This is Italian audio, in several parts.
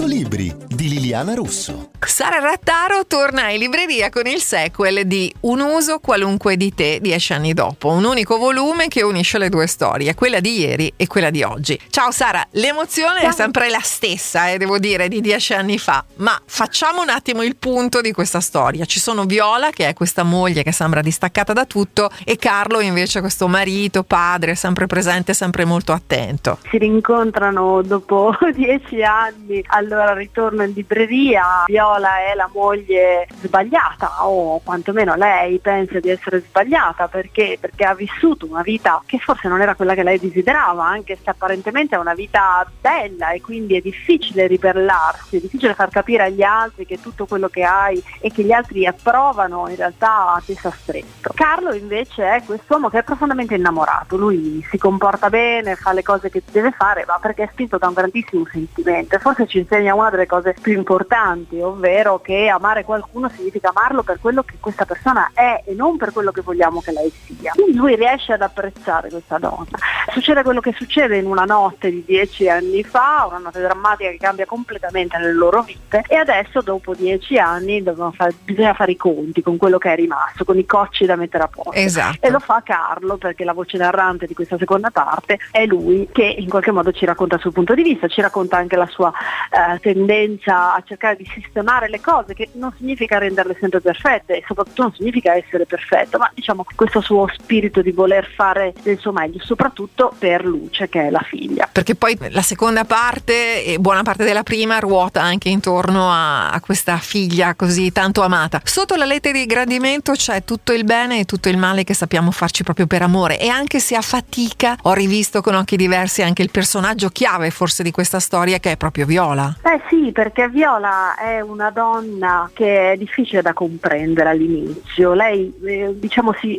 100 libri di Liliana Russo. Sara Rattaro torna in libreria con il sequel di Un uso qualunque di te dieci anni dopo, un unico volume che unisce le due storie, quella di ieri e quella di oggi. Ciao Sara, l'emozione Ciao. è sempre la stessa, eh, devo dire, di dieci anni fa, ma facciamo un attimo il punto di questa storia. Ci sono Viola, che è questa moglie che sembra distaccata da tutto, e Carlo invece questo marito, padre, sempre presente, sempre molto attento. Si rincontrano dopo dieci anni, allora ritorno in libreria, Viola è la moglie sbagliata o quantomeno lei pensa di essere sbagliata perché, perché ha vissuto una vita che forse non era quella che lei desiderava, anche se apparentemente è una vita bella e quindi è difficile ribellarsi, è difficile far capire agli altri che tutto quello che hai e che gli altri approvano in realtà ti sta stretto. Carlo invece è quest'uomo che è profondamente innamorato, lui si comporta bene, fa le cose che deve fare, ma perché è spinto da un grandissimo sentimento. Forse ci insegna una delle cose più importanti, ovvero ovvero che amare qualcuno significa amarlo per quello che questa persona è e non per quello che vogliamo che lei sia. Quindi lui riesce ad apprezzare questa donna. Succede quello che succede in una notte di dieci anni fa, una notte drammatica che cambia completamente le loro vite e adesso dopo dieci anni fare, bisogna fare i conti con quello che è rimasto, con i cocci da mettere a posto. Esatto. E lo fa Carlo perché la voce narrante di questa seconda parte è lui che in qualche modo ci racconta il suo punto di vista, ci racconta anche la sua eh, tendenza a cercare di sistemare le cose, che non significa renderle sempre perfette e soprattutto non significa essere perfetto, ma diciamo questo suo spirito di voler fare del suo meglio, soprattutto per Luce che è la figlia. Perché poi la seconda parte e buona parte della prima ruota anche intorno a, a questa figlia così tanto amata. Sotto la lettera di gradimento c'è tutto il bene e tutto il male che sappiamo farci proprio per amore e anche se a fatica ho rivisto con occhi diversi anche il personaggio chiave forse di questa storia che è proprio Viola. Eh sì, perché Viola è un una donna che è difficile da comprendere all'inizio. Lei eh, diciamo si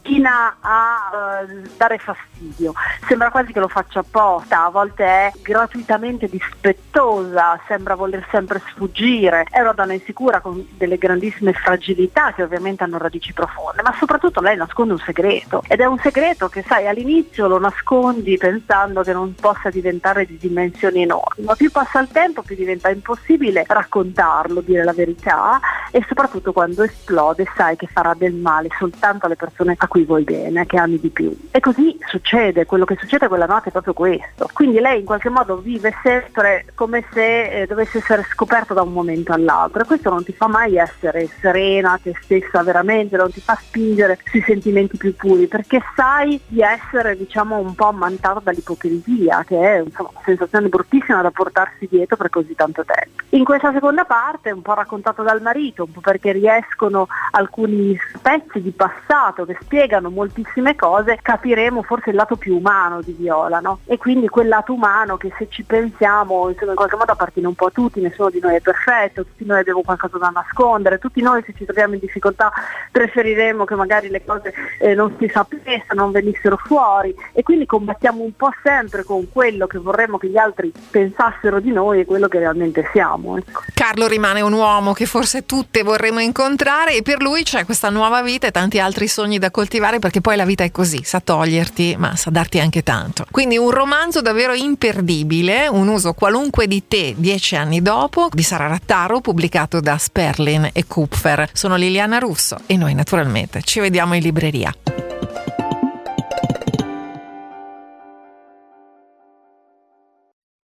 ostina a eh, dare fastidio. Sembra quasi che lo faccia apposta, a volte è gratuitamente dispettosa, sembra voler sempre sfuggire. È una donna insicura con delle grandissime fragilità che ovviamente hanno radici profonde, ma soprattutto lei nasconde un segreto. Ed è un segreto che sai all'inizio lo nascondi pensando che non possa diventare di dimensioni enormi, ma più passa il tempo più diventa impossibile raccontarlo dire la verità e soprattutto quando esplode sai che farà del male soltanto alle persone a cui vuoi bene, che ami di più. E così succede, quello che succede quella notte è proprio questo. Quindi lei in qualche modo vive sempre come se eh, dovesse essere scoperta da un momento all'altro e questo non ti fa mai essere serena, te stessa veramente, non ti fa spingere sui sentimenti più puri perché sai di essere diciamo un po' ammantato dall'ipocrisia che è insomma, una sensazione bruttissima da portarsi dietro per così tanto tempo. In questa seconda parte un po' raccontato dal marito, po' perché riescono alcuni pezzi di passato che spiegano moltissime cose, capiremo forse il lato più umano di Viola, no? E quindi quel lato umano che se ci pensiamo, insomma, in qualche modo appartiene un po' a tutti, nessuno di noi è perfetto, tutti noi abbiamo qualcosa da nascondere, tutti noi se ci troviamo in difficoltà preferiremo che magari le cose eh, non si sapessero, non venissero fuori e quindi combattiamo un po' sempre con quello che vorremmo che gli altri pensassero di noi e quello che realmente siamo. Ecco. Carlo rimane un uomo che forse tutte vorremmo incontrare e per lui c'è questa nuova vita e tanti altri sogni da coltivare perché poi la vita è così, sa toglierti ma sa darti anche tanto. Quindi un romanzo davvero imperdibile, un uso qualunque di te dieci anni dopo di Sara Rattaro pubblicato da Sperlin e Kupfer. Sono Liliana Russo e noi naturalmente ci vediamo in libreria.